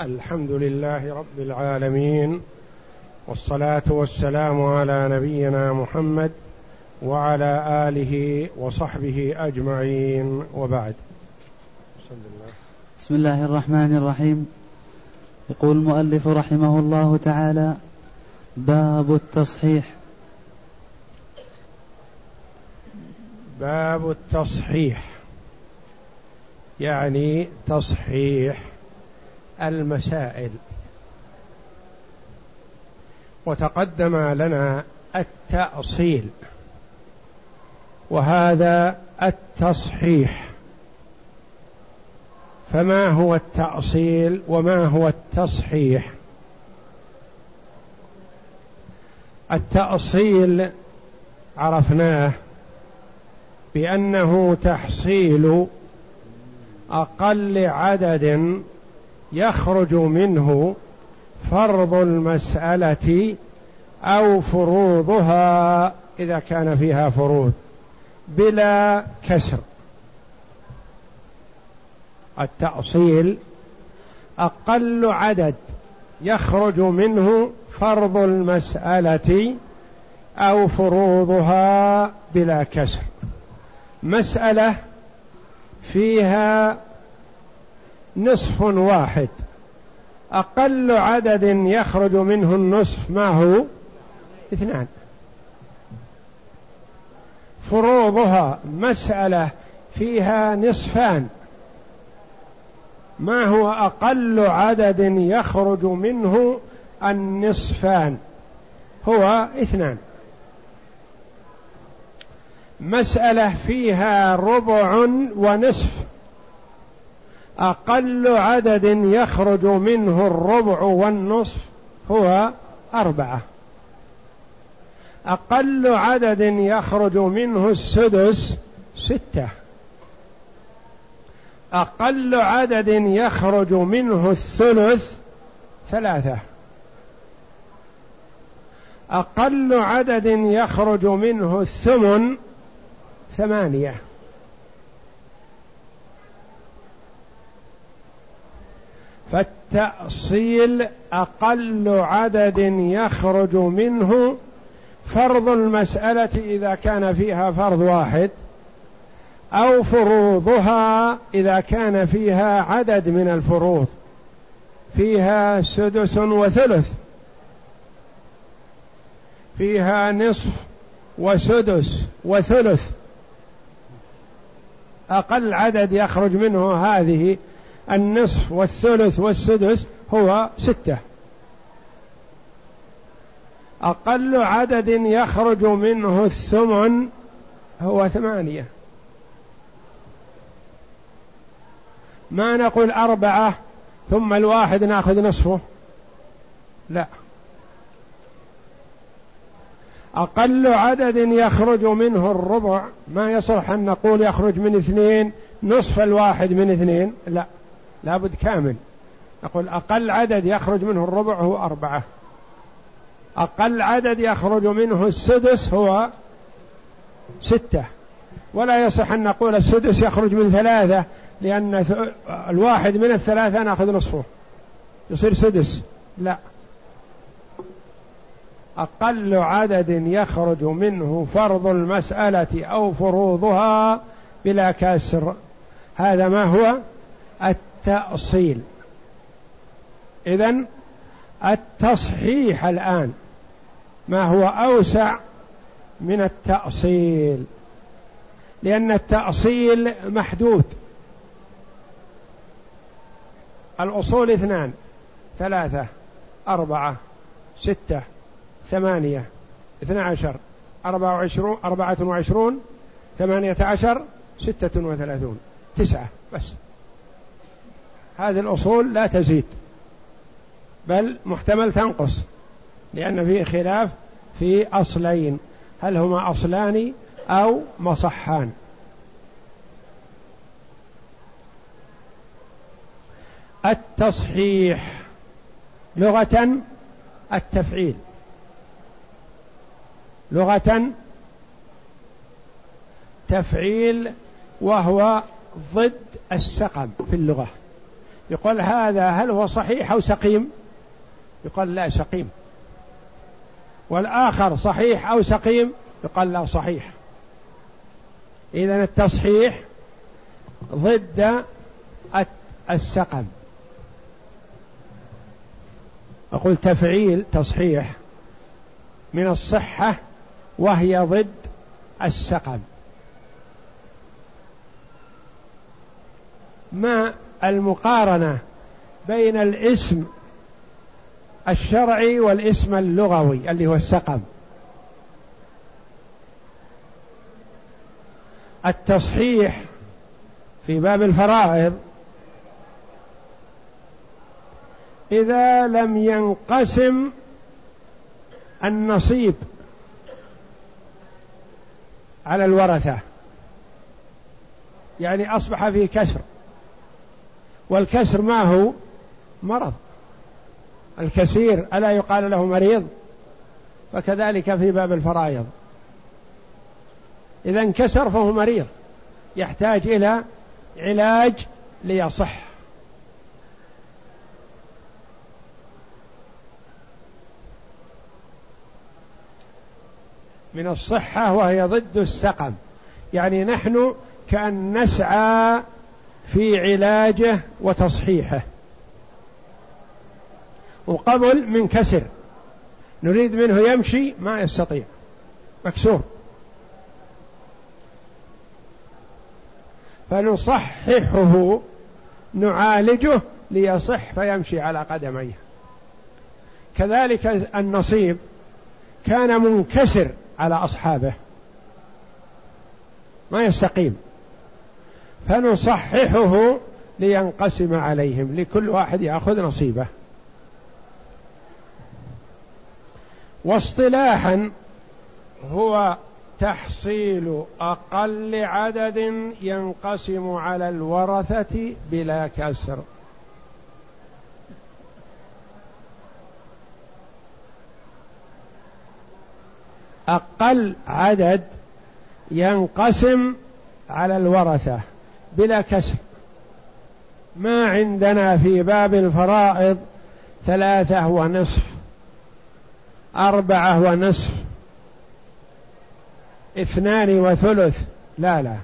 الحمد لله رب العالمين والصلاة والسلام على نبينا محمد وعلى آله وصحبه أجمعين وبعد. بسم الله, بسم الله الرحمن الرحيم. يقول المؤلف رحمه الله تعالى باب التصحيح. باب التصحيح. يعني تصحيح. المسائل. وتقدم لنا التأصيل. وهذا التصحيح. فما هو التأصيل وما هو التصحيح؟ التأصيل عرفناه بأنه تحصيل أقل عدد يخرج منه فرض المسألة أو فروضها إذا كان فيها فروض بلا كسر. التأصيل أقل عدد يخرج منه فرض المسألة أو فروضها بلا كسر. مسألة فيها نصف واحد. أقل عدد يخرج منه النصف ما هو؟ اثنان. فروضها مسألة فيها نصفان. ما هو أقل عدد يخرج منه النصفان؟ هو اثنان. مسألة فيها ربع ونصف. أقل عدد يخرج منه الربع والنصف هو أربعة. أقل عدد يخرج منه السدس ستة. أقل عدد يخرج منه الثلث ثلاثة. أقل عدد يخرج منه الثمن ثمانية. فالتأصيل أقل عدد يخرج منه فرض المسألة إذا كان فيها فرض واحد أو فروضها إذا كان فيها عدد من الفروض فيها سدس وثلث فيها نصف وسدس وثلث أقل عدد يخرج منه هذه النصف والثلث والسدس هو ستة. أقل عدد يخرج منه الثمن هو ثمانية. ما نقول أربعة ثم الواحد ناخذ نصفه؟ لا. أقل عدد يخرج منه الربع ما يصح أن نقول يخرج من اثنين نصف الواحد من اثنين؟ لا. لابد كامل. نقول أقل عدد يخرج منه الربع هو أربعة. أقل عدد يخرج منه السدس هو ستة. ولا يصح أن نقول السدس يخرج من ثلاثة لأن الواحد من الثلاثة نأخذ نصفه. يصير سدس. لا. أقل عدد يخرج منه فرض المسألة أو فروضها بلا كسر. هذا ما هو؟ التأصيل إذن التصحيح الآن ما هو أوسع من التأصيل. لأن التأصيل محدود. الأصول اثنان. ثلاثة أربعة ستة ثمانية اثنى عشر. أربعة وعشرون أربعة وعشرون ثمانية عشر ستة وثلاثون. تسعة بس. هذه الأصول لا تزيد بل محتمل تنقص لأن فيه خلاف في أصلين هل هما أصلان أو مصحان. التصحيح لغة التفعيل لغة تفعيل وهو ضد السقم في اللغة. يقول هذا هل هو صحيح أو سقيم؟ يقال لا سقيم. والآخر صحيح أو سقيم؟ يقال لا صحيح. إذا التصحيح ضد السقم. أقول تفعيل تصحيح من الصحة وهي ضد السقم. ما المقارنة بين الاسم الشرعي والاسم اللغوي اللي هو السقم. التصحيح في باب الفرائض إذا لم ينقسم النصيب على الورثة يعني أصبح فيه كسر. والكسر ما هو؟ مرض. الكثير ألا يقال له مريض؟ فكذلك في باب الفرائض. إذا انكسر فهو مريض. يحتاج إلى علاج ليصح. من الصحة وهي ضد السقم. يعني نحن كأن نسعى في علاجه وتصحيحه. وقبل من كسر. نريد منه يمشي ما يستطيع. مكسور. فنصححه نعالجه ليصح فيمشي على قدميه. كذلك النصيب كان منكسر على أصحابه. ما يستقيم. فنصححه لينقسم عليهم لكل واحد يأخذ نصيبه. واصطلاحا هو تحصيل أقل عدد ينقسم على الورثة بلا كسر. أقل عدد ينقسم على الورثة. بلا كسر. ما عندنا في باب الفرائض ثلاثة ونصف أربعة ونصف اثنان وثلث. لا لا.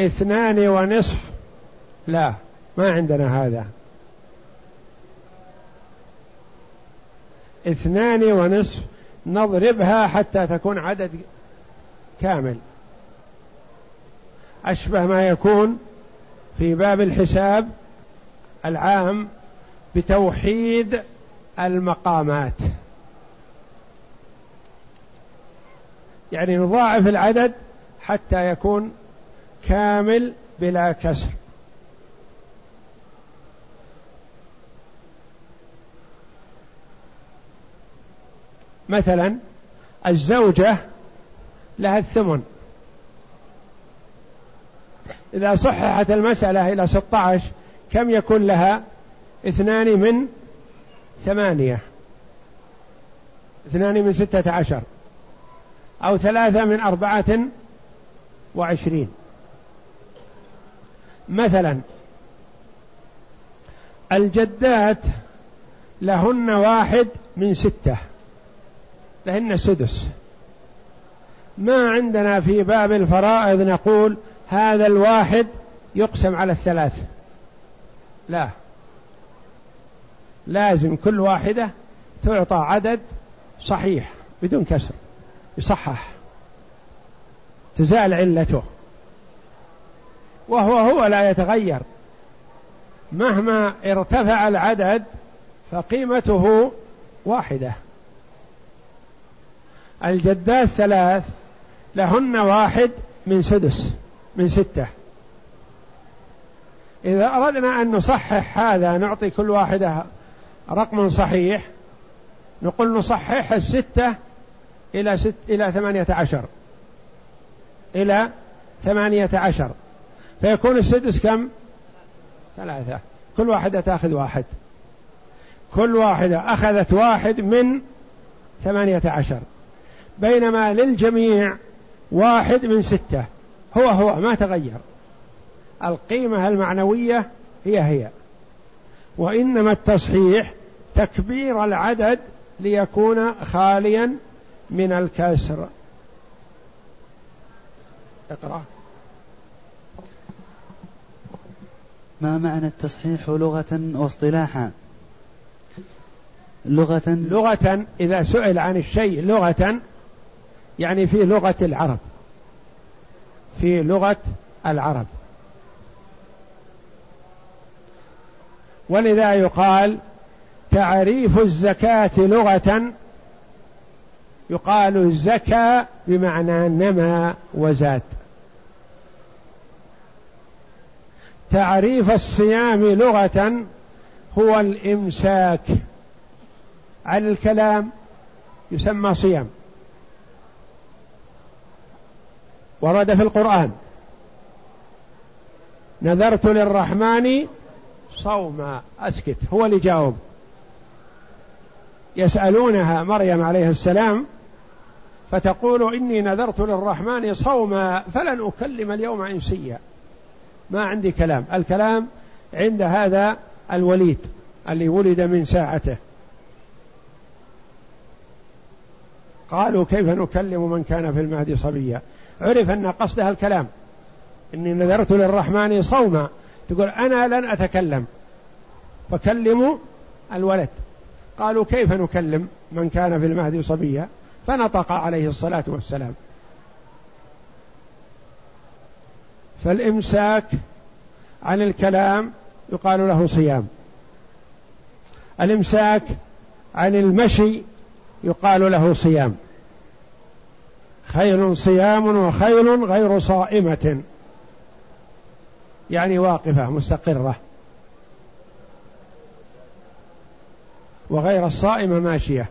اثنان ونصف. لا ما عندنا هذا. اثنان ونصف نضربها حتى تكون عدد كامل. أشبه ما يكون في باب الحساب العام بتوحيد المقامات. يعني نضاعف العدد حتى يكون كامل بلا كسر. مثلا الزوجة لها الثمن. إذا صححت المسألة إلى 16 كم يكون لها اثنان من ثمانية؟ اثنان من ستة عشر. أو ثلاثة من أربعة وعشرين. مثلا الجدات لهن واحد من ستة. لهن سدس. ما عندنا في باب الفرائض نقول هذا الواحد يقسم على الثلاث. لا. لازم كل واحدة تعطى عدد صحيح بدون كسر. يصحح. تزال علته. وهو هو لا يتغير. مهما ارتفع العدد فقيمته واحدة. الجدات ثلاث لهن واحد من سدس من ستة. إذا أردنا أن نصحح هذا نعطي كل واحدة رقم صحيح نقول نصحح الستة إلى ست إلى ثمانية عشر. إلى ثمانية عشر. فيكون السدس كم؟ ثلاثة. كل واحدة تأخذ واحد. كل واحدة أخذت واحد من ثمانية عشر. بينما للجميع واحد من ستة. هو هو ما تغير. القيمة المعنوية هي هي. وإنما التصحيح تكبير العدد ليكون خاليا من الكسر. اقرأ. ما معنى التصحيح لغة واصطلاحا؟ لغة لغة إذا سئل عن الشيء لغة يعني في لغة العرب. في لغة العرب. ولذا يقال تعريف الزكاة لغة. يقال زكى بمعنى نما وزاد. تعريف الصيام لغة هو الإمساك. عن الكلام يسمى صيام. ورد في القرآن. نذرت للرحمن صوما. أسكت. هو اللي جاوب. يسألونها مريم عليه السلام فتقول إني نذرت للرحمن صوما فلن أكلم اليوم إنسيا. ما عندي كلام. الكلام عند هذا الوليد اللي ولد من ساعته. قالوا كيف نكلم من كان في المهد صبيا؟ عرف أن قصدها الكلام. إني نذرت للرحمن صوما. تقول أنا لن أتكلم. فكلموا الولد. قالوا كيف نكلم من كان في المهد صبيا؟ فنطق عليه الصلاة والسلام. فالإمساك عن الكلام يقال له صيام. الإمساك عن المشي يقال له صيام. خيل صيام وخيل غير صائمة. يعني واقفة مستقرة. وغير الصائمة ماشية.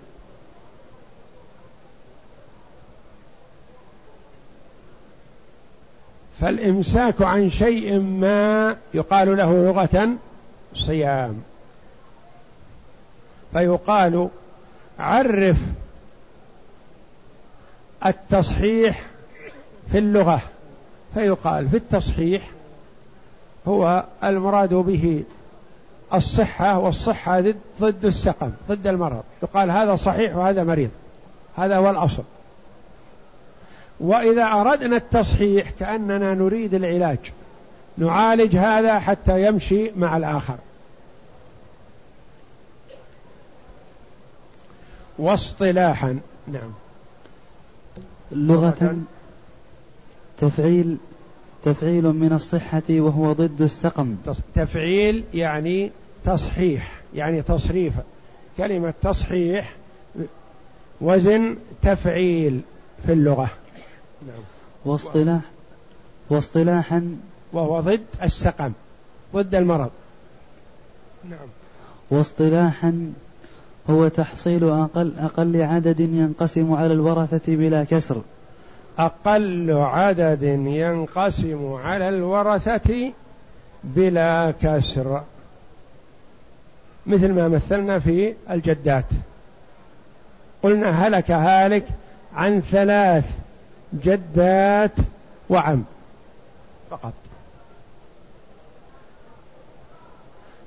فالإمساك عن شيء ما يقال له لغة صيام. فيقال عرف التصحيح في اللغة فيقال في التصحيح هو المراد به الصحة والصحة ضد, ضد السقم ضد المرض. يقال هذا صحيح وهذا مريض هذا هو الأصل. وإذا أردنا التصحيح كأننا نريد العلاج نعالج هذا حتى يمشي مع الآخر. واصطلاحا نعم. لغة تفعيل تفعيل من الصحة وهو ضد السقم. تفعيل يعني تصحيح يعني تصريف. كلمة تصحيح وزن تفعيل في اللغة. نعم. واصطلاح واصطلاحا. وهو ضد السقم ضد المرض. نعم. واصطلاحا. هو تحصيل أقل أقل عدد ينقسم على الورثة بلا كسر. أقل عدد ينقسم على الورثة بلا كسر. مثل ما مثلنا في الجدات. قلنا هلك هالك عن ثلاث جدات وعم فقط.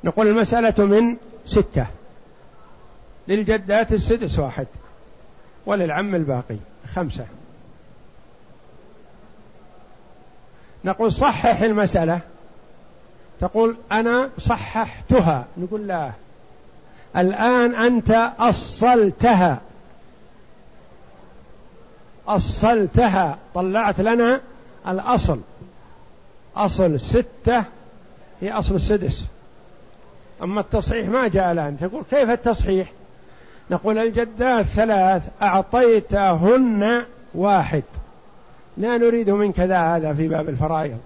نقول المسألة من ستة. للجدات السدس واحد وللعم الباقي خمسة. نقول صحح المسألة. تقول أنا صححتها. نقول لا. الآن أنت أصلتها. أصلتها. طلعت لنا الأصل. أصل ستة هي أصل السدس. أما التصحيح ما جاء الآن. تقول كيف التصحيح؟ نقول الجدات ثلاث أعطيتهن واحد. لا نريد منك ذا هذا في باب الفرائض.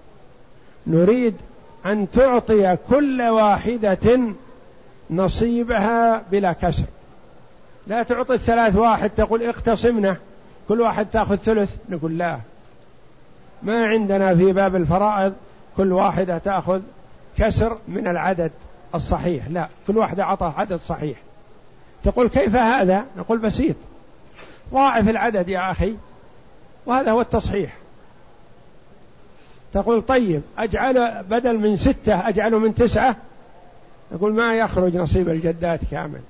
نريد أن تعطي كل واحدة نصيبها بلا كسر. لا تعطي الثلاث واحد تقول اقتصمنا كل واحد تأخذ ثلث نقول لا. ما عندنا في باب الفرائض كل واحدة تأخذ كسر من العدد الصحيح لا. كل واحدة أعطى عدد صحيح. تقول كيف هذا؟ نقول بسيط. ضاعف العدد يا أخي. وهذا هو التصحيح. تقول طيب أجعل بدل من ستة أجعله من تسعة؟ يقول ما يخرج نصيب الجدات كامل.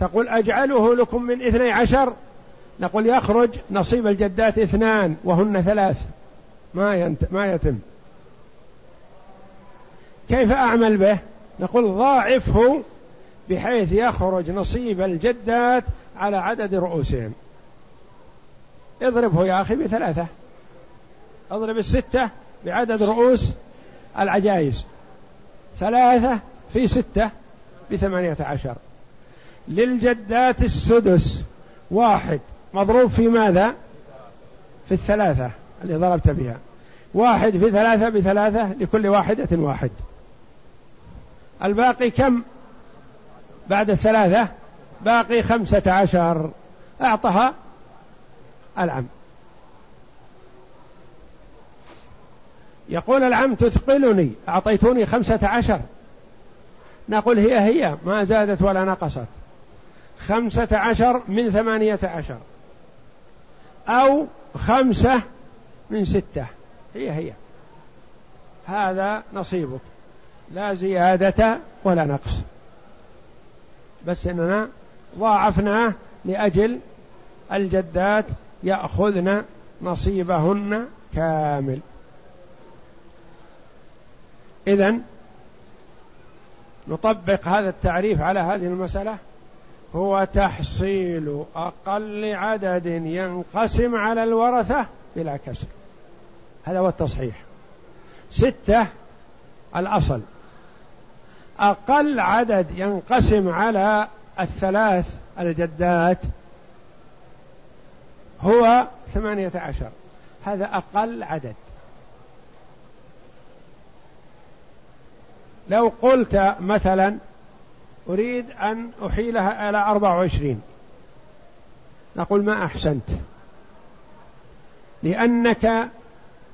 تقول أجعله لكم من اثني عشر؟ نقول يخرج نصيب الجدات اثنان وهن ثلاث. ما ينت ما يتم. كيف أعمل به؟ نقول ضاعفه بحيث يخرج نصيب الجدات على عدد رؤوسهم. اضربه يا أخي بثلاثة. اضرب الستة بعدد رؤوس العجائز ثلاثة في ستة بثمانية عشر. للجدات السدس واحد. مضروب في ماذا؟ في الثلاثة اللي ضربت بها. واحد في ثلاثة بثلاثة لكل واحدة واحد. الباقي كم؟ بعد الثلاثة باقي خمسة عشر. أعطها العم. يقول العم تثقلني. أعطيتوني خمسة عشر. نقول هي هي ما زادت ولا نقصت. خمسة عشر من ثمانية عشر. أو خمسة من ستة. هي هي. هذا نصيبك. لا زيادة ولا نقص. بس إننا ضاعفناه لأجل الجدات يأخذن نصيبهن كامل. إذا نطبق هذا التعريف على هذه المسألة. هو تحصيل أقل عدد ينقسم على الورثة بلا كسر. هذا هو التصحيح. ستة الأصل. أقل عدد ينقسم على الثلاث الجدات هو ثمانية عشر. هذا أقل عدد. لو قلت مثلا أريد أن أحيلها إلى أربعة وعشرين نقول ما أحسنت. لأنك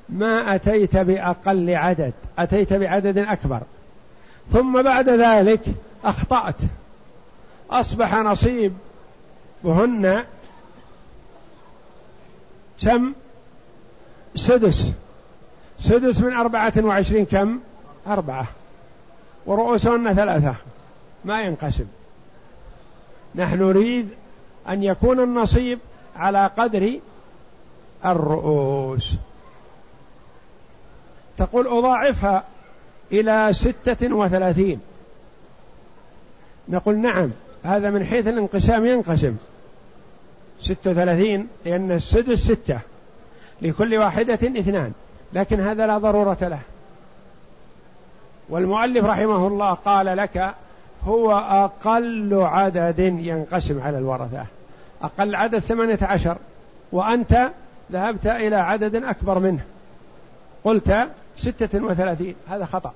ما أتيت بأقل عدد أتيت بعدد أكبر. ثم بعد ذلك أخطأت. أصبح نصيب بهن كم؟ سدس. سدس من أربعة وعشرين كم؟ أربعة. ورؤوسهن ثلاثة. ما ينقسم. نحن نريد أن يكون النصيب على قدر الرؤوس. تقول أضاعفها إلى ستة وثلاثين. نقول نعم هذا من حيث الانقسام ينقسم. ستة وثلاثين لأن السدس ستة لكل واحدة اثنان لكن هذا لا ضرورة له. والمؤلف رحمه الله قال لك هو أقل عدد ينقسم على الورثة. أقل عدد ثمانية عشر وأنت ذهبت إلى عدد أكبر منه. قلت ستة وثلاثين. هذا خطأ.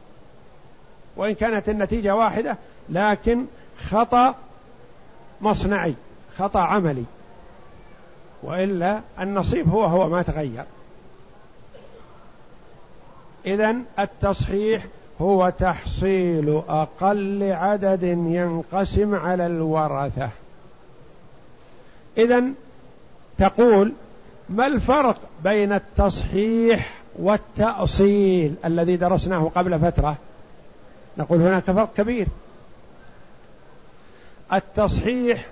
وإن كانت النتيجة واحدة لكن خطأ مصنعي خطأ عملي. وإلا النصيب هو هو ما تغير. إذا التصحيح هو تحصيل أقل عدد ينقسم على الورثة. إذا تقول ما الفرق بين التصحيح والتأصيل الذي درسناه قبل فترة. نقول هناك فرق كبير. التصحيح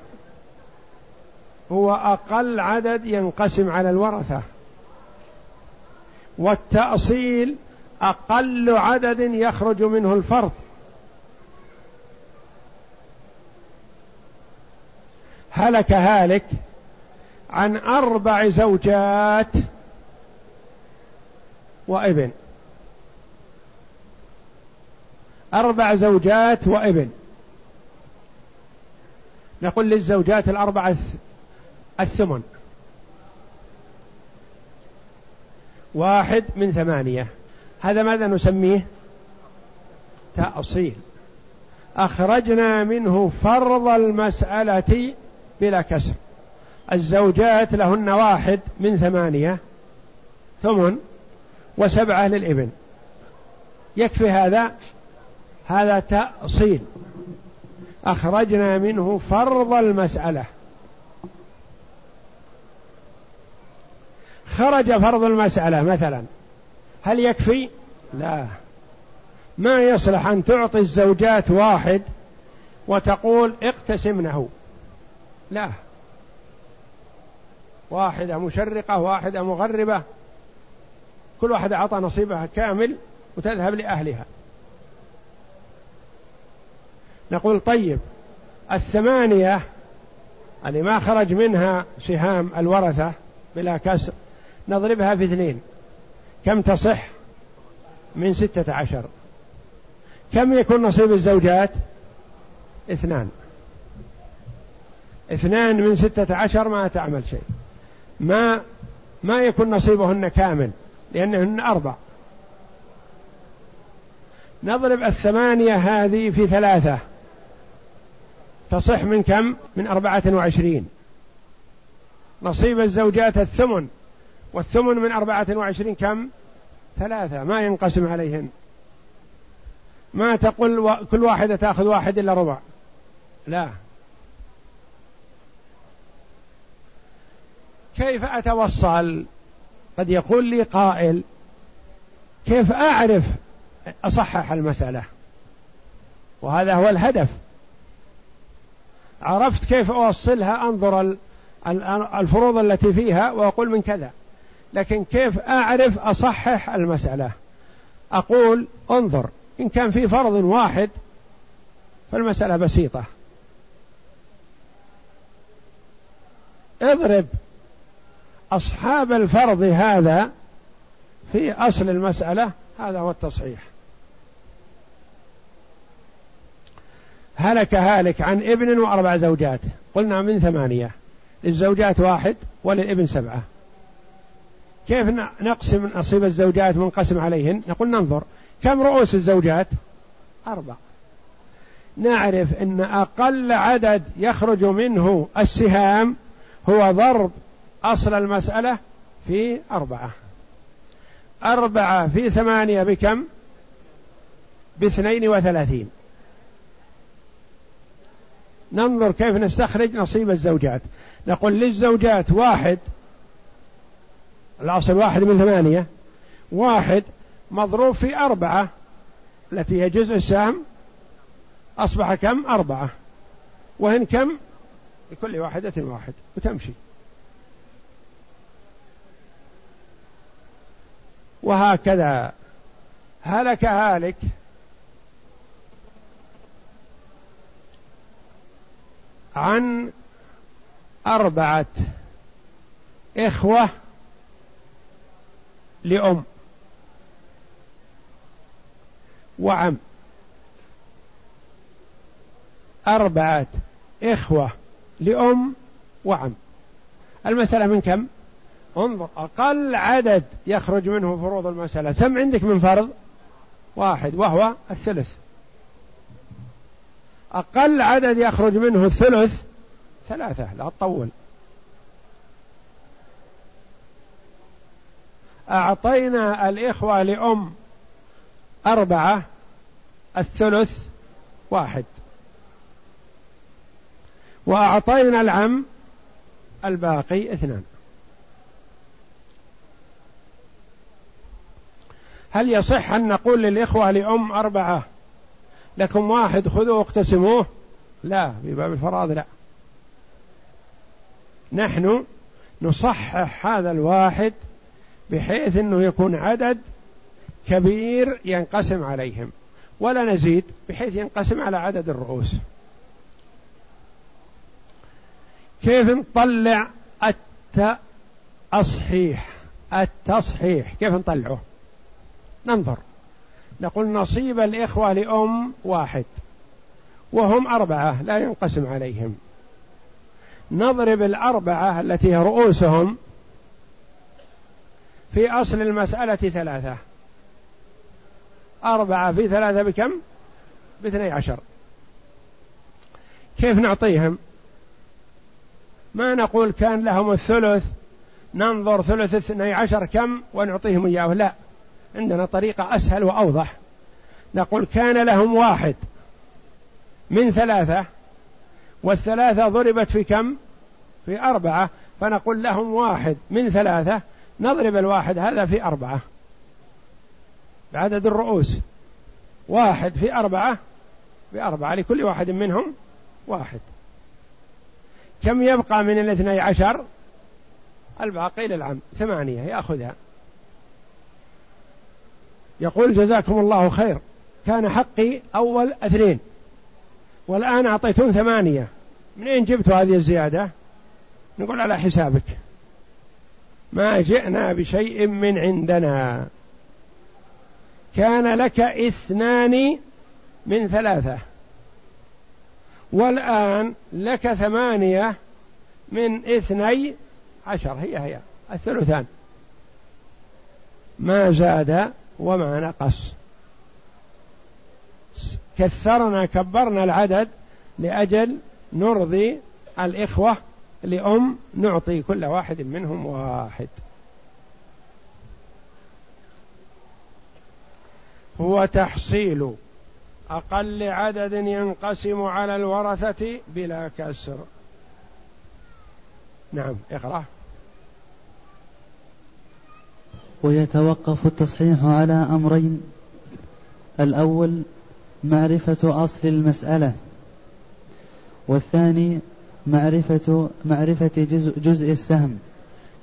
هو أقل عدد ينقسم على الورثة. والتأصيل أقل عدد يخرج منه الفرض هلك هالك عن أربع زوجات وابن. أربع زوجات وابن. نقول للزوجات الأربعة الثمن. واحد من ثمانية. هذا ماذا نسميه؟ تأصيل. أخرجنا منه فرض المسألة بلا كسر. الزوجات لهن واحد من ثمانية. ثمن. وسبعة للابن يكفي هذا؟ هذا تأصيل. أخرجنا منه فرض المسألة. خرج فرض المسألة مثلا. هل يكفي؟ لا. ما يصلح أن تعطي الزوجات واحد وتقول اقتسمنه لا. واحدة مشرقة واحدة مغربة. كل واحدة أعطى نصيبها كامل وتذهب لأهلها. نقول طيب الثمانية اللي ما خرج منها سهام الورثة بلا كسر نضربها في اثنين. كم تصح؟ من ستة عشر. كم يكون نصيب الزوجات؟ اثنان. اثنان من ستة عشر ما تعمل شيء. ما ما يكون نصيبهن كامل. لأنهن أربع. نضرب الثمانية هذه في ثلاثة. تصح من كم؟ من أربعة وعشرين. نصيب الزوجات الثمن. والثمن من أربعة وعشرين كم؟ ثلاثة. ما ينقسم عليهن. ما تقول كل واحدة تأخذ واحد إلا ربع. لا. كيف أتوصل؟ قد يقول لي قائل كيف أعرف أصحح المسألة؟ وهذا هو الهدف. عرفت كيف أوصلها أنظر الفروض التي فيها وأقول من كذا. لكن كيف أعرف أصحح المسألة؟ أقول انظر إن كان في فرض واحد فالمسألة بسيطة. اضرب أصحاب الفرض هذا في أصل المسألة هذا هو التصحيح. هلك هالك عن ابن وأربع زوجات. قلنا من ثمانية. للزوجات واحد وللابن سبعة. كيف نقسم نصيب الزوجات منقسم عليهن؟ نقول ننظر. كم رؤوس الزوجات؟ أربع. نعرف أن أقل عدد يخرج منه السهام هو ضرب أصل المسألة في أربعة. أربعة في ثمانية بكم؟ باثنين وثلاثين. ننظر كيف نستخرج نصيب الزوجات. نقول للزوجات واحد الأصل واحد من ثمانية واحد مضروب في أربعة التي هي جزء السهم أصبح كم؟ أربعة. وهن كم؟ لكل واحدة واحد. وتمشي. وهكذا. هلك هالك. عن أربعة إخوة لأم وعم. أربعة إخوة لأم وعم. المسألة من كم؟ انظر أقل عدد يخرج منه فروض المسألة. سم عندك من فرض؟ واحد وهو الثلث. أقل عدد يخرج منه الثلث ثلاثة لا تطول. أعطينا الإخوة لأم أربعة الثلث واحد. وأعطينا العم الباقي اثنان. هل يصح أن نقول للإخوة لأم أربعة لكم واحد خذوا واقتسموه لا في باب الفرائض لا. نحن نصحح هذا الواحد بحيث إنه يكون عدد كبير ينقسم عليهم ولا نزيد بحيث ينقسم على عدد الرؤوس. كيف نطلع التصحيح؟ التصحيح كيف نطلعه؟ ننظر. نقول نصيب الإخوة لأم واحد وهم أربعة لا ينقسم عليهم. نضرب الأربعة التي رؤوسهم في أصل المسألة ثلاثة. أربعة في ثلاثة بكم؟ باثني عشر. كيف نعطيهم؟ ما نقول كان لهم الثلث ننظر ثلث اثني عشر كم ونعطيهم إياه؟ لا. عندنا طريقة أسهل وأوضح. نقول كان لهم واحد من ثلاثة والثلاثة ضربت في كم؟ في أربعة. فنقول لهم واحد من ثلاثة نضرب الواحد هذا في أربعة. بعدد الرؤوس. واحد في أربعة بأربعة لكل واحد منهم واحد. كم يبقى من الاثني عشر؟ الباقي للعم. ثمانية يأخذها. يقول جزاكم الله خير. كان حقي أول اثنين. والآن أعطيتون ثمانية. منين جبتوا هذه الزيادة؟ نقول على حسابك. ما جئنا بشيء من عندنا. كان لك اثنان من ثلاثة. والآن لك ثمانية من اثني عشر. هي هي. الثلثان. ما زاد وما نقص. كثرنا كبرنا العدد لأجل نرضي الإخوة لأم نعطي كل واحد منهم واحد. هو تحصيل أقل عدد ينقسم على الورثة بلا كسر. نعم اقرأ. ويتوقف التصحيح على أمرين. الأول معرفة أصل المسألة. والثاني معرفة معرفة جزء, جزء السهم.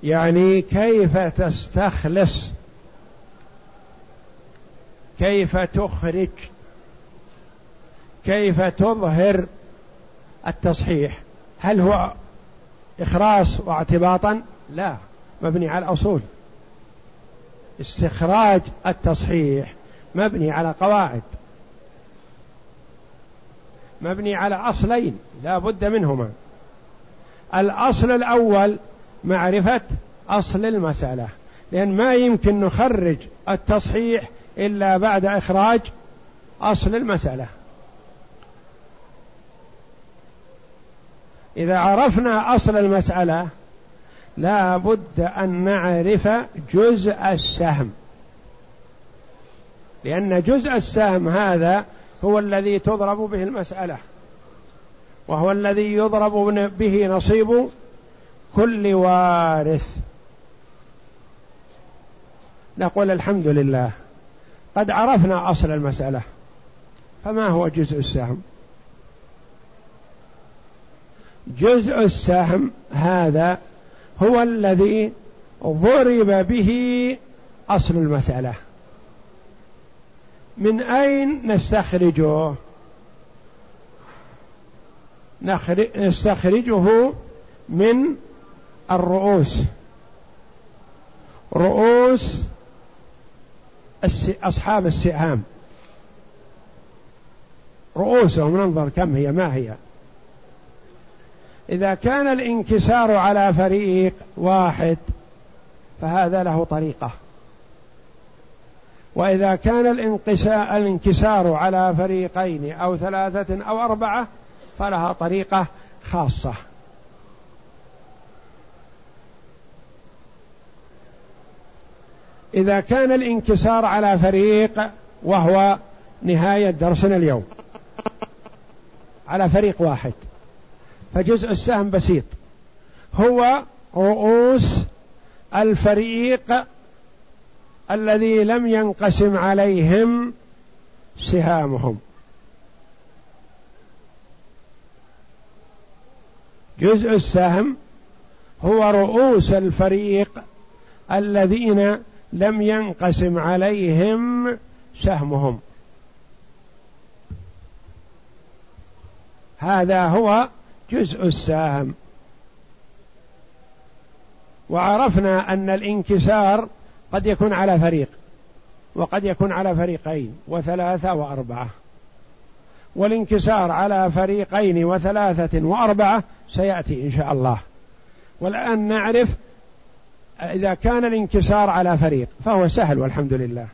يعني كيف تستخلص؟ كيف تخرج؟ كيف تظهر التصحيح؟ هل هو إخراص واعتباطا؟ لا مبني على الأصول. استخراج التصحيح مبني على قواعد. مبني على أصلين لا بد منهما. الأصل الأول معرفة أصل المسألة لأن ما يمكن نخرج التصحيح إلا بعد إخراج أصل المسألة. إذا عرفنا أصل المسألة لا بد أن نعرف جزء السهم. لأن جزء السهم هذا هو الذي تضرب به المسألة وهو الذي يضرب به نصيب كل وارث. نقول الحمد لله قد عرفنا أصل المسألة فما هو جزء السهم؟ جزء السهم هذا هو الذي ضرب به أصل المسألة. من أين نستخرجه؟ نستخرجه من الرؤوس. رؤوس أصحاب السهام. رؤوسهم ننظر كم هي ما هي؟ إذا كان الانكسار على فريق واحد فهذا له طريقة. وإذا كان الانكسار على فريقين أو ثلاثة أو أربعة فلها طريقة خاصة. إذا كان الانكسار على فريق وهو نهاية درسنا اليوم. على فريق واحد. فجزء السهم بسيط. هو رؤوس الفريق الذي لم ينقسم عليهم سهامهم. جزء السهم هو رؤوس الفريق الذين لم ينقسم عليهم سهمهم. هذا هو جزء السهم وعرفنا أن الانكسار قد يكون على فريق وقد يكون على فريقين وثلاثة وأربعة. والانكسار على فريقين وثلاثة وأربعة سيأتي إن شاء الله. والآن نعرف إذا كان الانكسار على فريق فهو سهل والحمد لله.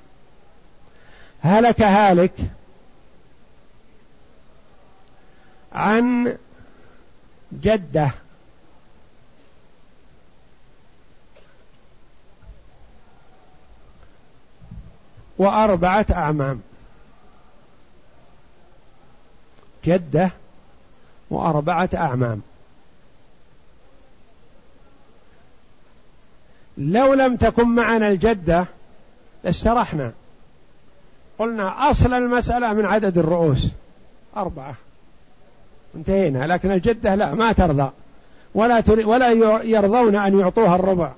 هلك هالك عن جدة. وأربعة أعمام. جدة وأربعة أعمام. لو لم تكن معنا الجدة لاسترحنا قلنا أصل المسألة من عدد الرؤوس. أربعة. انتهينا لكن الجدة لا ما ترضى. ولا ولا يرضون أن يعطوها الربع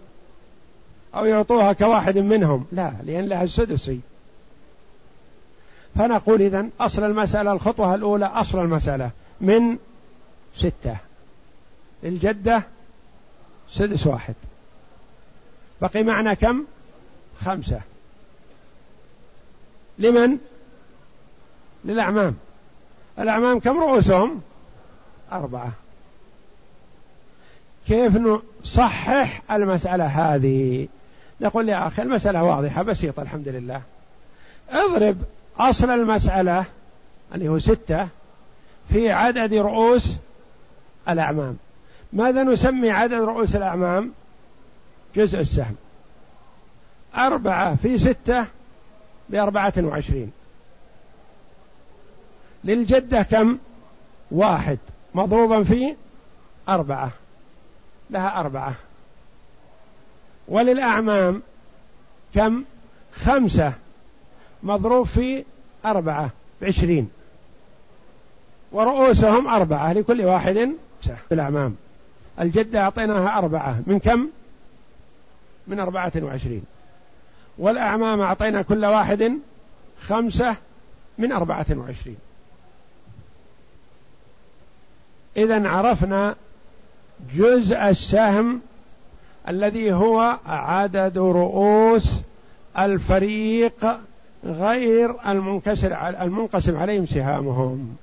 أو يعطوها كواحد منهم. لا لأن لها السدسي. فنقول إذن أصل المسألة الخطوة الأولى أصل المسألة من ستة. الجدة سدس واحد. بقي معنا كم؟ خمسة. لمن؟ للأعمام. الأعمام كم رؤوسهم؟ أربعة. كيف نصحح المسألة هذه؟ نقول يا أخي المسألة واضحة بسيطة الحمد لله. اضرب أصل المسألة اللي هو ستة في عدد رؤوس الأعمام. ماذا نسمي عدد رؤوس الأعمام؟ جزء السهم. أربعة في ستة بأربعة وعشرين. للجدة كم؟ واحد. مضروبا في أربعة. لها أربعة. وللأعمام كم؟ خمسة. مضروب في أربعة بعشرين. ورؤوسهم أربعة لكل واحد في الأعمام. الجدة أعطيناها أربعة. من كم؟ من أربعة وعشرين. والأعمام أعطينا كل واحد خمسة من أربعة وعشرين. إذا عرفنا جزء السهم الذي هو عدد رؤوس الفريق غير المنكسر المنقسم عليهم سهامهم.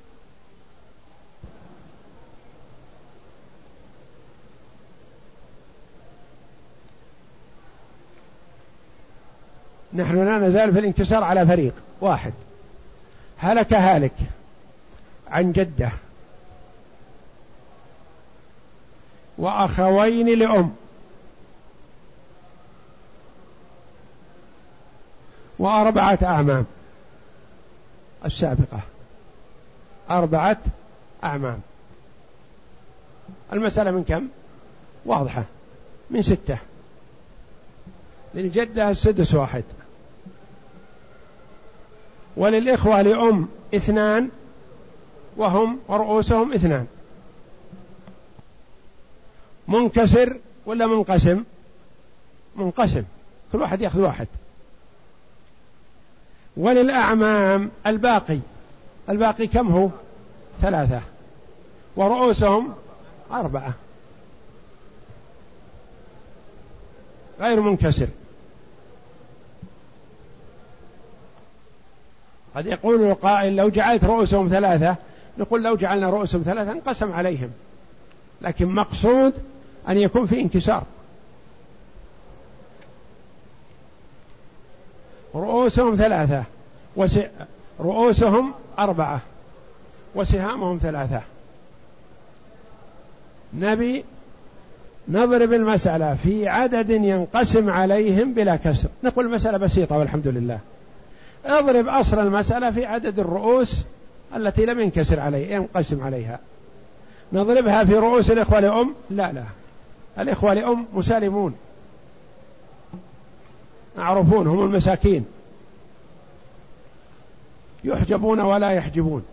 نحن لا نزال في الانكسار على فريق واحد. هلك هالك عن جدة. وأخوين لأم. وأربعة أعمام. السابقة. أربعة أعمام. المسألة من كم؟ واضحة. من ستة. للجدة السدس واحد. وللإخوة لأم اثنان وهم ورؤوسهم اثنان. منكسر ولا منقسم؟ منقسم. كل واحد يأخذ واحد. وللأعمام الباقي. الباقي كم هو؟ ثلاثة. ورؤوسهم أربعة. غير منكسر. قد يقول القائل لو جعلت رؤوسهم ثلاثة نقول لو جعلنا رؤوسهم ثلاثة انقسم عليهم. لكن مقصود أن يكون في انكسار. رؤوسهم ثلاثة وس... رؤوسهم أربعة وسهامهم ثلاثة. نبي نضرب المسألة في عدد ينقسم عليهم بلا كسر. نقول المسألة بسيطة والحمد لله. اضرب أصل المسألة في عدد الرؤوس التي لم ينكسر عليه ينقسم عليها. نضربها في رؤوس الإخوة لأم؟ لا لا. الإخوة لأم مسالمون. معروفون هم المساكين. يحجبون ولا يحجبون.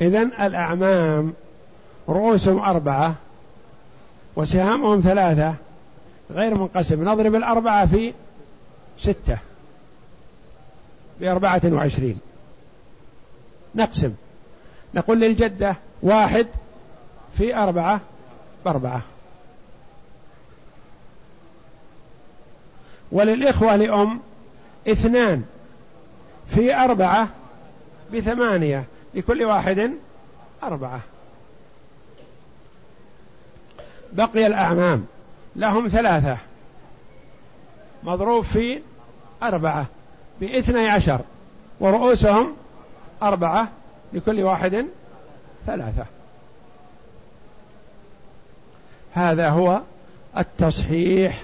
إذن الأعمام رؤوسهم أربعة وسهامهم ثلاثة غير منقسم. نضرب الأربعة في ستة بأربعة وعشرين. نقسم. نقول للجدة واحد في أربعة بأربعة. وللإخوة لأم اثنان في أربعة بثمانية لكل واحد أربعة. بقي الأعمام لهم ثلاثة. مضروب في أربعة باثني عشر ورؤوسهم أربعة لكل واحد ثلاثة. هذا هو التصحيح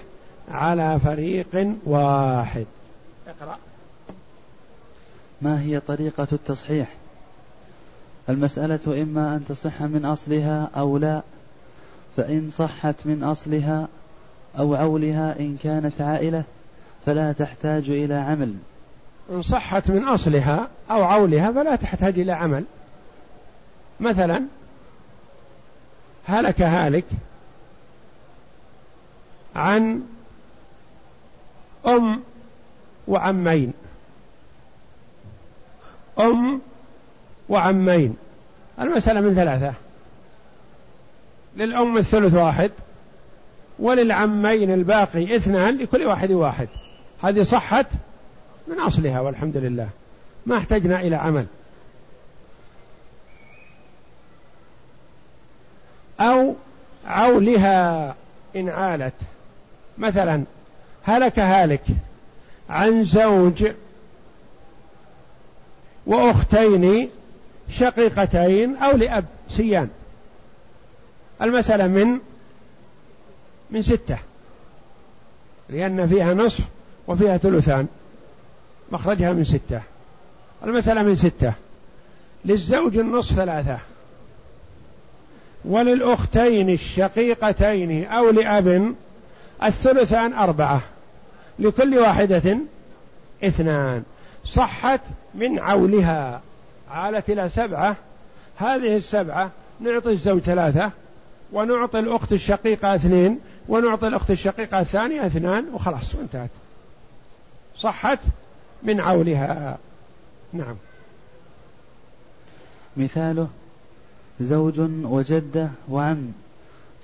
على فريق واحد. اقرأ. ما هي طريقة التصحيح؟ المسألة إما أن تصح من أصلها أو لا فإن صحت من أصلها أو عولها إن كانت عائلة فلا تحتاج إلى عمل. إن صحت من أصلها أو عولها فلا تحتاج إلى عمل. مثلا هلك هالك عن أم وعمين. أم وعمين. المسألة من ثلاثة. للأم الثلث واحد وللعمين الباقي اثنان لكل واحد واحد. هذه صحت من أصلها والحمد لله. ما احتجنا إلى عمل. أو عولها إن عالت. مثلا هلك هالك عن زوج وأختين شقيقتين أو لأب سيان. المسألة من من ستة. لأن فيها نصف وفيها ثلثان. مخرجها من ستة. المسألة من ستة. للزوج النصف ثلاثة. وللأختين الشقيقتين أو لأب الثلثان أربعة لكل واحدة اثنان. صحت من عولها. عالت إلى سبعة. هذه السبعة نعطي الزوج ثلاثة ونعطي الأخت الشقيقة اثنين ونعطي الأخت الشقيقة الثانية اثنان وخلاص وانتهت. صحت من عولها. نعم. مثاله زوج وجدة وعم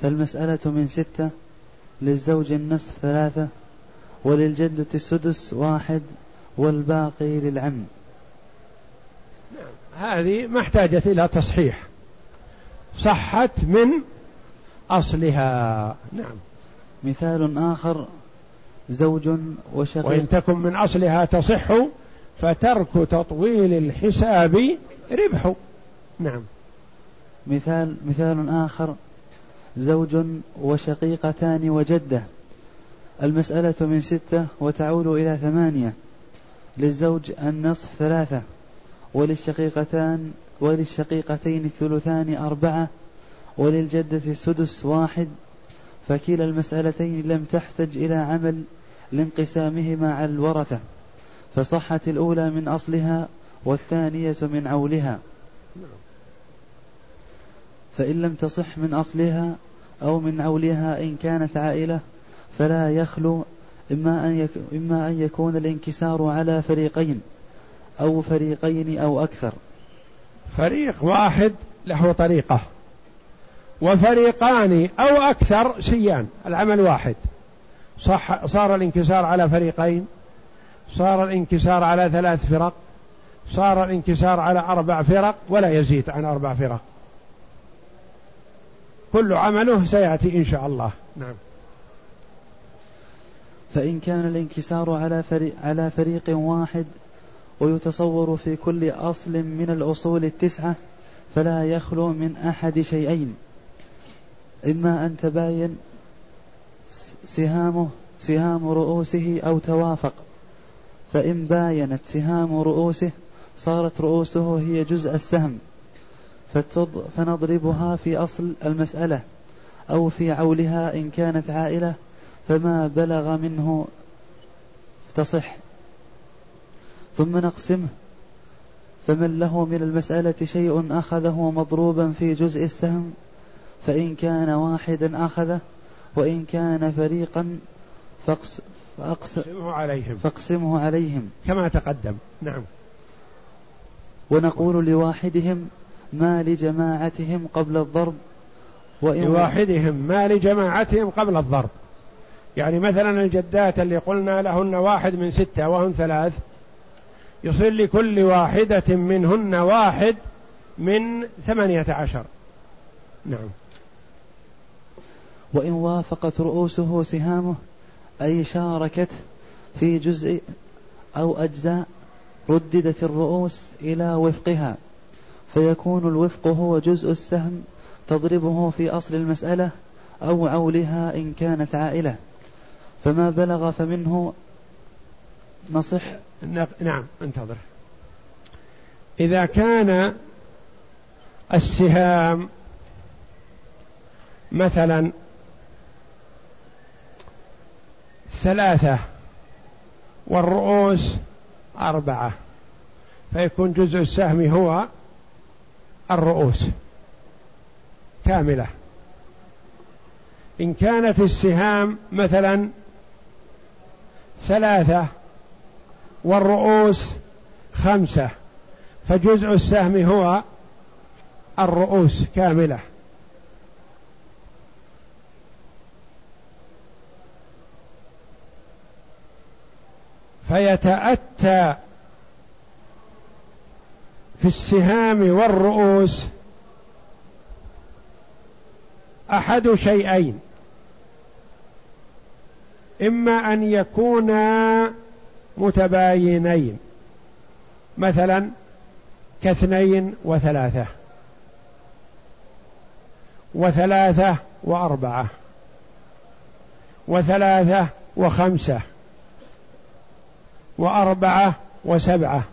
فالمسألة من ستة للزوج النصف ثلاثة وللجدة السدس واحد والباقي للعم. هذه ما احتاجت إلى تصحيح. صحت من أصلها. نعم. مثال آخر زوج وشقيق. وإن تكن من أصلها تصح فترك تطويل الحساب ربح. نعم. مثال مثال آخر زوج وشقيقتان وجدة. المسألة من ستة وتعود إلى ثمانية. للزوج النصف ثلاثة وللشقيقتان وللشقيقتين الثلثان أربعة وللجدة السدس واحد. فكلا المسألتين لم تحتج إلى عمل لانقسامهما على الورثة. فصحت الأولى من أصلها والثانية من عولها. فإن لم تصح من أصلها أو من عولها إن كانت عائلة فلا يخلو إما أن, إما أن يكون الانكسار على فريقين أو فريقين أو أكثر. فريق واحد له طريقة وفريقان أو أكثر سيان العمل واحد. صح صار الانكسار على فريقين صار الانكسار على ثلاث فرق صار الانكسار على أربع فرق ولا يزيد عن أربع فرق. كل عمله سيأتي إن شاء الله. نعم. فإن كان الانكسار على فريق, على فريق واحد ويتصور في كل أصل من الأصول التسعة فلا يخلو من أحد شيئين. إما أن تباين سهامه سهام رؤوسه أو توافق. فإن باينت سهام رؤوسه صارت رؤوسه هي جزء السهم. فنضربها في أصل المسألة أو في عولها إن كانت عائلة فما بلغ منه تصح. ثم نقسمه. فمن له من المسألة شيء أخذه مضروبا في جزء السهم فإن كان واحدا أخذه وإن كان فريقا فاقس فاقسمه عليهم. فاقسمه عليهم. كما تقدم. نعم. ونقول لواحدهم ما لجماعتهم قبل الضرب وإن لواحدهم ما لجماعتهم قبل الضرب. يعني مثلا الجدات اللي قلنا لهن واحد من ستة وهم ثلاث يصير لكل واحدة منهن واحد من ثمانية عشر. نعم. وإن وافقت رؤوسه سهامه أي شاركت في جزء أو أجزاء رددت الرؤوس إلى وفقها. فيكون الوفق هو جزء السهم تضربه في أصل المسألة أو عولها إن كانت عائلة. فما بلغ فمنه نصح. نعم انتظر. إذا كان السهام مثلا ثلاثة والرؤوس أربعة فيكون جزء السهم هو الرؤوس كاملة. إن كانت السهام مثلا ثلاثة والرؤوس خمسة فجزء السهم هو الرؤوس كاملة. فيتأتى في السهام والرؤوس أحد شيئين. إما أن يكونا متباينين مثلا كاثنين وثلاثة وثلاثة وأربعة وثلاثة وخمسة وأربعة وسبعة.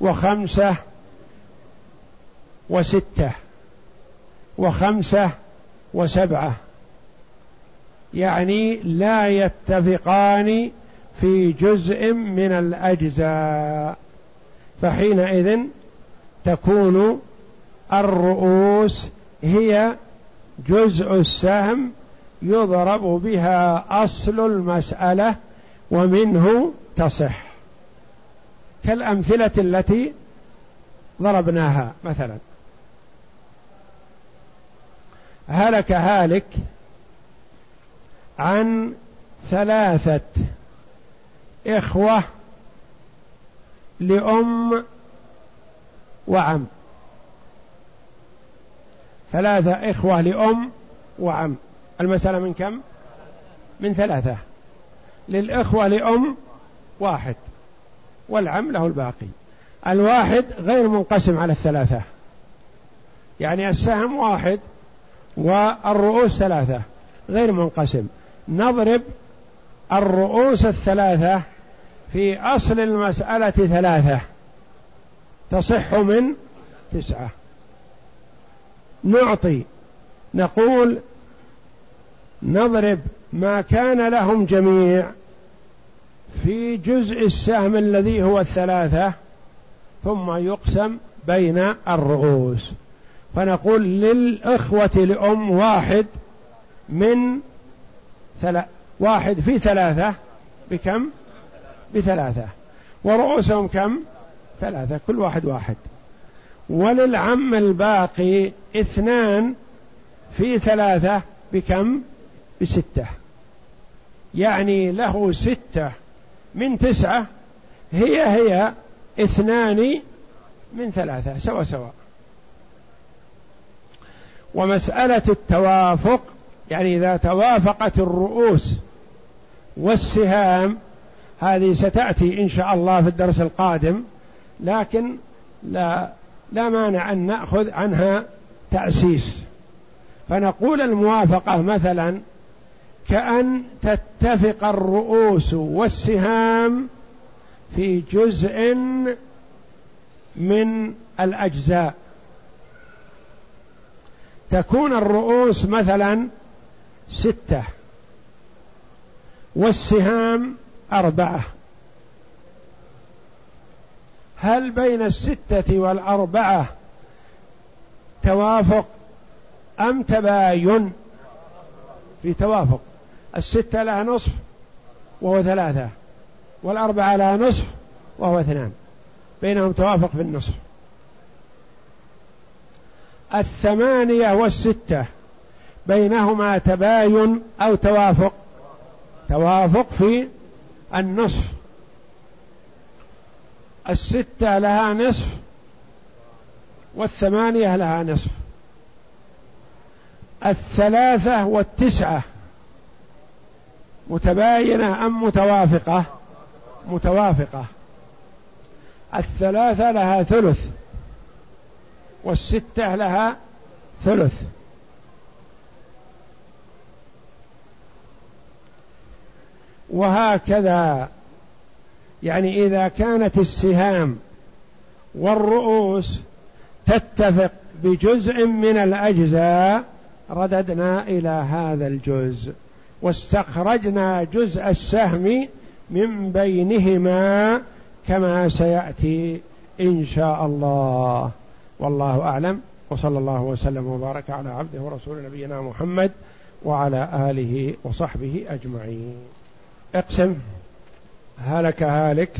وخمسة وستة وخمسة وسبعة. يعني لا يتفقان في جزء من الأجزاء. فحينئذ تكون الرؤوس هي جزء السهم يضرب بها أصل المسألة ومنه تصح. كالأمثلة التي ضربناها مثلا. هلك هالك عن ثلاثة إخوة لأم وعم. ثلاثة إخوة لأم وعم. المسألة من كم؟ من ثلاثة. للإخوة لأم واحد. والعم له الباقي. الواحد غير منقسم على الثلاثة. يعني السهم واحد والرؤوس ثلاثة. غير منقسم. نضرب الرؤوس الثلاثة في أصل المسألة ثلاثة. تصح من تسعة. نعطي. نقول نضرب ما كان لهم جميع في جزء السهم الذي هو الثلاثة ثم يقسم بين الرؤوس فنقول للإخوة لأم واحد من ثلا واحد في ثلاثة بكم؟ بثلاثة ورؤوسهم كم؟ ثلاثة كل واحد واحد وللعم الباقي اثنان في ثلاثة بكم؟ بستة يعني له ستة من تسعة هي هي اثنان من ثلاثة سوا سوا. ومسألة التوافق يعني إذا توافقت الرؤوس والسهام هذه ستأتي إن شاء الله في الدرس القادم لكن لا لا مانع أن نأخذ عنها تأسيس. فنقول الموافقة مثلا كأن تتفق الرؤوس والسهام في جزء من الأجزاء. تكون الرؤوس مثلا ستة والسهام أربعة. هل بين الستة والأربعة توافق أم تباين في توافق؟ الستة لها نصف وهو ثلاثة والأربعة لها نصف وهو اثنان بينهم توافق في النصف. الثمانية والستة بينهما تباين أو توافق توافق في النصف. الستة لها نصف والثمانية لها نصف. الثلاثة والتسعة متباينة أم متوافقة؟ متوافقة. الثلاثة لها ثلث والستة لها ثلث. وهكذا يعني إذا كانت السهام والرؤوس تتفق بجزء من الأجزاء رددنا إلى هذا الجزء. واستخرجنا جزء السهم من بينهما كما سيأتي إن شاء الله. والله أعلم. وصلى الله وسلم وبارك على عبده ورسول نبينا محمد وعلى آله وصحبه أجمعين. اقسم. هلك هالك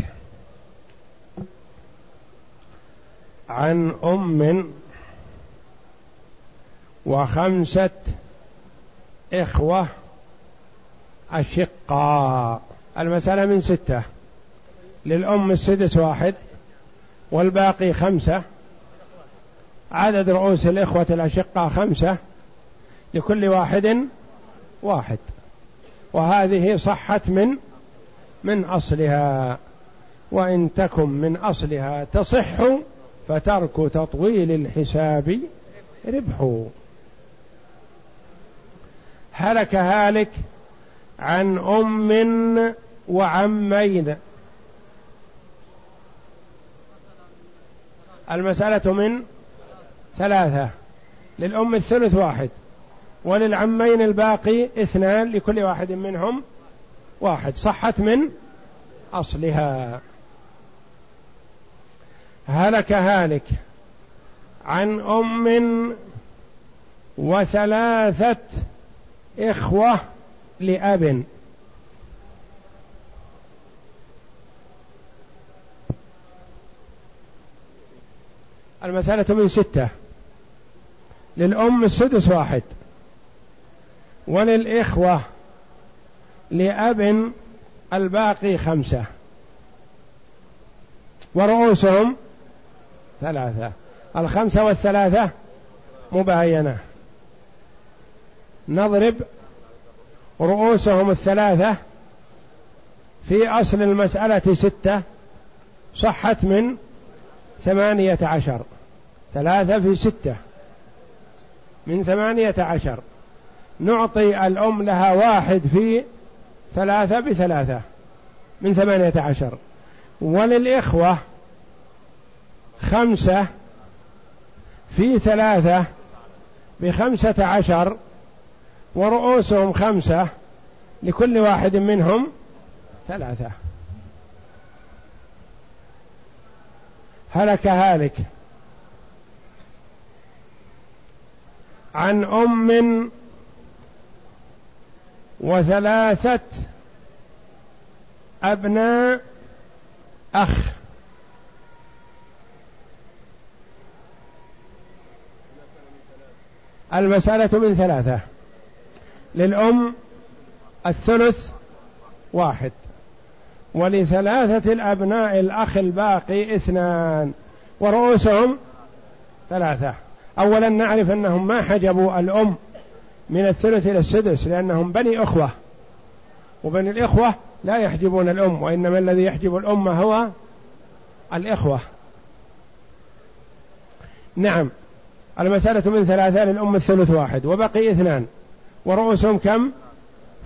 عن أم وخمسة إخوة اشقاء المسألة من ستة. للأم السدس واحد والباقي خمسة. عدد رؤوس الإخوة الأشقاء خمسة. لكل واحد واحد. وهذه صحت من من أصلها. وإن تكن من أصلها تصح فترك تطويل الحساب ربح هلك هالك عن أم وعمين المسألة من ثلاثة. للأم الثلث واحد وللعمين الباقي اثنان لكل واحد منهم واحد. صحت من أصلها. هلك هالك عن أم وثلاثة إخوة لأب. المسألة من ستة. للأم السدس واحد. وللإخوة لأب الباقي خمسة. ورؤوسهم ثلاثة. الخمسة والثلاثة مباينة. نضرب رؤوسهم الثلاثة في أصل المسألة ستة صحت من ثمانية عشر. ثلاثة في ستة من ثمانية عشر. نعطي الأم لها واحد في ثلاثة بثلاثة من ثمانية عشر. وللإخوة خمسة في ثلاثة بخمسة عشر ورؤوسهم خمسة لكل واحد منهم ثلاثة. هلك هالك. عن أم وثلاثة أبناء أخ. المسألة من ثلاثة. للأم الثلث واحد. ولثلاثة الأبناء الأخ الباقي اثنان ورؤوسهم ثلاثة. أولا نعرف أنهم ما حجبوا الأم من الثلث إلى السدس لأنهم بني أخوة. وبني الإخوة لا يحجبون الأم وإنما الذي يحجب الأم هو الإخوة. نعم المسألة من ثلاثة للأم الثلث واحد وبقي اثنان. ورؤوسهم كم؟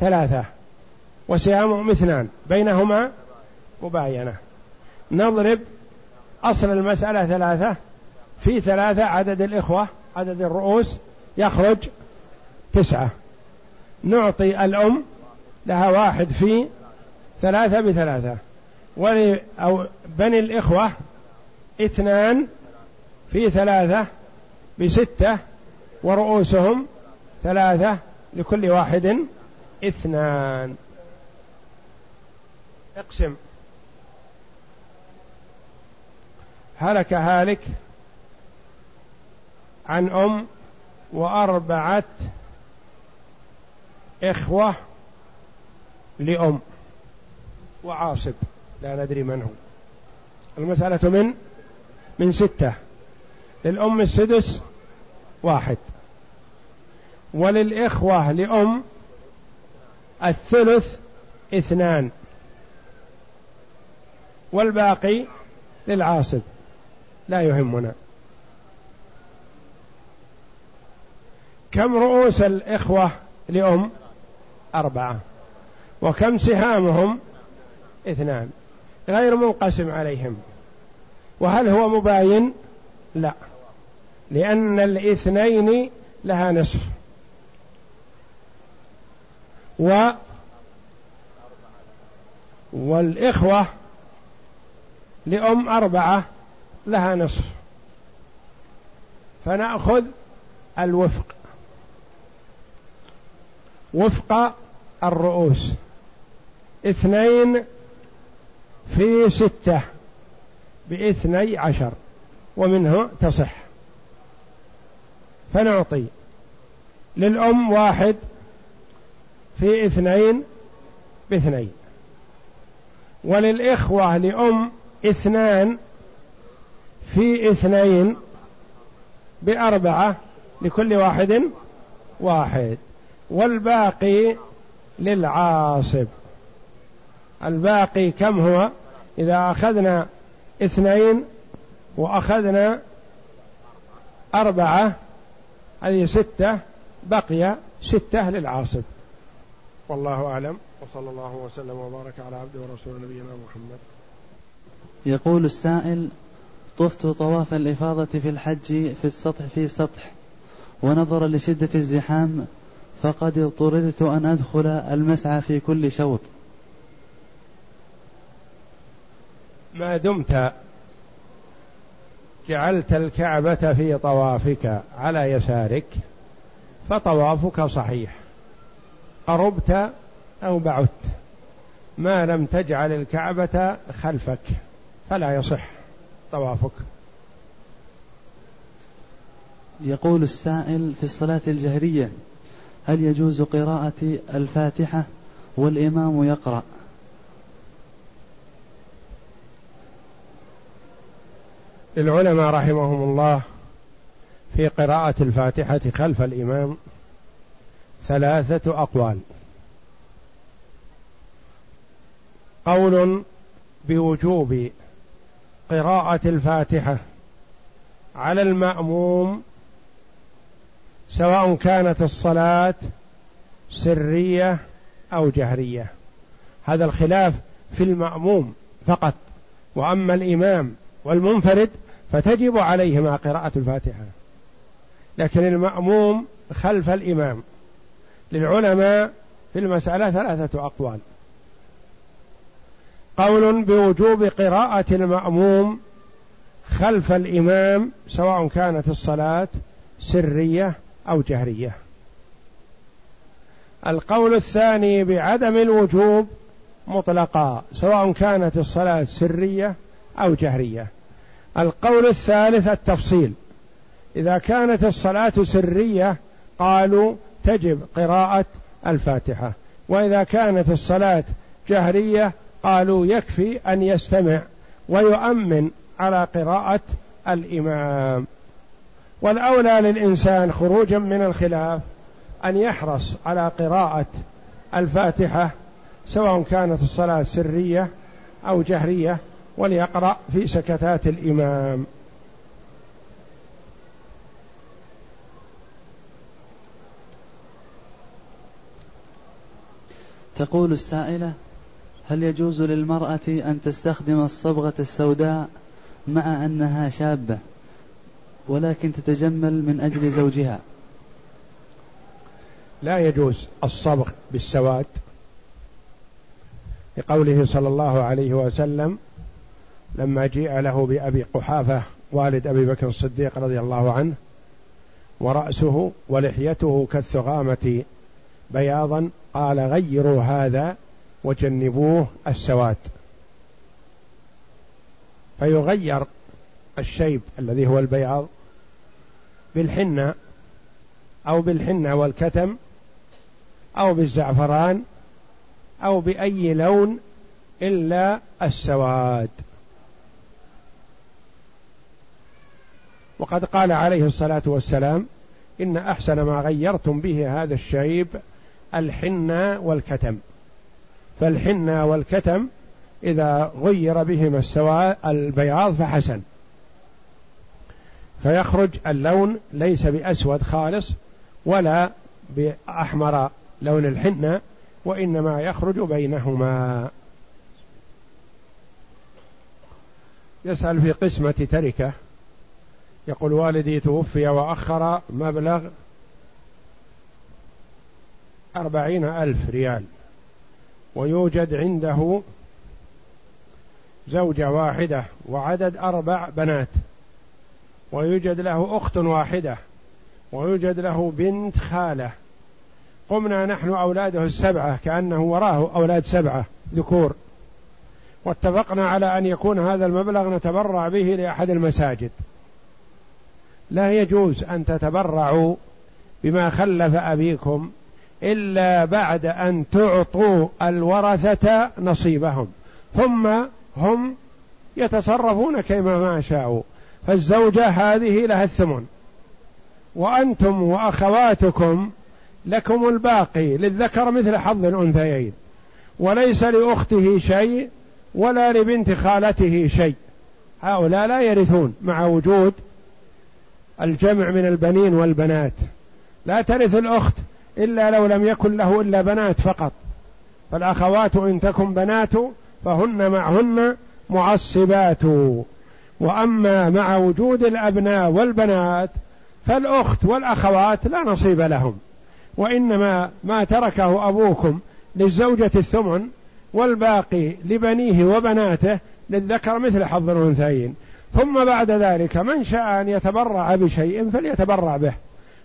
ثلاثة. وسهامهم اثنان. بينهما مباينة. نضرب أصل المسألة ثلاثة. في ثلاثة عدد الإخوة عدد الرؤوس يخرج تسعة. نعطي الأم لها واحد في ثلاثة بثلاثة. ول أو بني الإخوة اثنان في ثلاثة بستة. ورؤوسهم ثلاثة لكل واحد اثنان. اقسم. هلك هالك عن أم وأربعة إخوة لأم وعاصب. لا ندري من هو. المسألة من من ستة. للأم السدس واحد. وللإخوة لأم الثلث اثنان والباقي للعاصب. لا يهمنا. كم رؤوس الإخوة لأم؟ أربعة. وكم سهامهم؟ اثنان. غير منقسم عليهم. وهل هو مباين؟ لا. لأن الاثنين لها نصف. و والإخوة لأم أربعة لها نصف. فنأخذ الوفق. وفق الرؤوس. اثنين في ستة بإثني عشر ومنه تصح. فنعطي للأم واحد في اثنين باثنين. وللإخوة لأم اثنان في اثنين بأربعة لكل واحد واحد. والباقي للعاصب. الباقي كم هو؟ إذا أخذنا اثنين وأخذنا أربعة هذه ستة بقي ستة للعاصب. والله أعلم وصلى الله وسلم وبارك على عبده ورسول نبينا محمد. يقول السائل طفت طواف الإفاضة في الحج في السطح في سطح ونظرا لشدة الزحام فقد اضطررت أن أدخل المسعى في كل شوط. ما دمت جعلت الكعبة في طوافك على يسارك فطوافك صحيح. قربت أو بعدت ما لم تجعل الكعبة خلفك فلا يصح. طوافك. يقول السائل في الصلاة الجهرية هل يجوز قراءة الفاتحة والإمام يقرأ؟ للعلماء رحمهم الله في قراءة الفاتحة خلف الإمام ثلاثة أقوال. قول بوجوب قراءة الفاتحة على المأموم سواء كانت الصلاة سرية أو جهرية. هذا الخلاف في المأموم فقط. وأما الإمام والمنفرد فتجب عليهما قراءة الفاتحة. لكن المأموم خلف الإمام. للعلماء في المسألة ثلاثة أقوال. قول بوجوب قراءة المأموم خلف الإمام سواء كانت الصلاة سرية أو جهرية. القول الثاني بعدم الوجوب مطلقا سواء كانت الصلاة سرية أو جهرية. القول الثالث التفصيل. إذا كانت الصلاة سرية قالوا تجب قراءة الفاتحة. وإذا كانت الصلاة جهرية قالوا يكفي أن يستمع ويؤمن على قراءة الإمام. والأولى للإنسان خروجا من الخلاف أن يحرص على قراءة الفاتحة سواء كانت الصلاة سرية أو جهرية وليقرأ في سكتات الإمام. تقول السائلة هل يجوز للمرأة أن تستخدم الصبغة السوداء مع أنها شابة ولكن تتجمل من أجل زوجها؟ لا يجوز الصبغ بالسواد. لقوله صلى الله عليه وسلم لما جيء له بأبي قحافة والد أبي بكر الصديق رضي الله عنه ورأسه ولحيته كالثغامة بياضا قال غيروا هذا وجنبوه السواد. فيغير الشيب الذي هو البياض بالحنة أو بالحنة والكتم أو بالزعفران أو بأي لون إلا السواد. وقد قال عليه الصلاة والسلام إن أحسن ما غيرتم به هذا الشيب الحنة والكتم. فالحنة والكتم إذا غير بهما السواد البياض فحسن. فيخرج اللون ليس بأسود خالص ولا بأحمر لون الحنة وإنما يخرج بينهما. يسأل في قسمة تركة. يقول والدي توفي وأخر مبلغ أربعين ألف ريال. ويوجد عنده زوجة واحدة وعدد أربع بنات. ويوجد له أخت واحدة. ويوجد له بنت خالة. قمنا نحن أولاده السبعة كأنه وراه أولاد سبعة ذكور. واتفقنا على أن يكون هذا المبلغ نتبرع به لأحد المساجد. لا يجوز أن تتبرعوا بما خلف أبيكم إلا بعد أن تعطوا الورثة نصيبهم. ثم هم يتصرفون كيما ما شاءوا. فالزوجة هذه لها الثمن. وأنتم وأخواتكم لكم الباقي للذكر مثل حظ الأنثيين. وليس لأخته شيء ولا لبنت خالته شيء. هؤلاء لا يرثون مع وجود الجمع من البنين والبنات. لا ترث الأخت إلا لو لم يكن له إلا بنات فقط. فالأخوات إن تكن بنات فهن معهن معصبات. وأما مع وجود الأبناء والبنات فالأخت والأخوات لا نصيب لهم. وإنما ما تركه أبوكم للزوجة الثمن والباقي لبنيه وبناته للذكر مثل حظ الأنثيين. ثم بعد ذلك من شاء أن يتبرع بشيء فليتبرع به.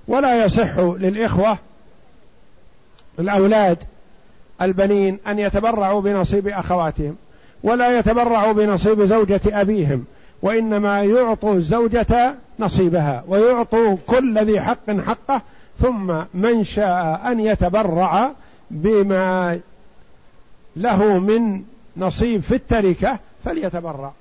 ولا يصح للإخوة الأولاد البنين أن يتبرعوا بنصيب أخواتهم ولا يتبرعوا بنصيب زوجة أبيهم وإنما يعطوا الزوجة نصيبها ويعطوا كل ذي حق حقه ثم من شاء أن يتبرع بما له من نصيب في التركة فليتبرع.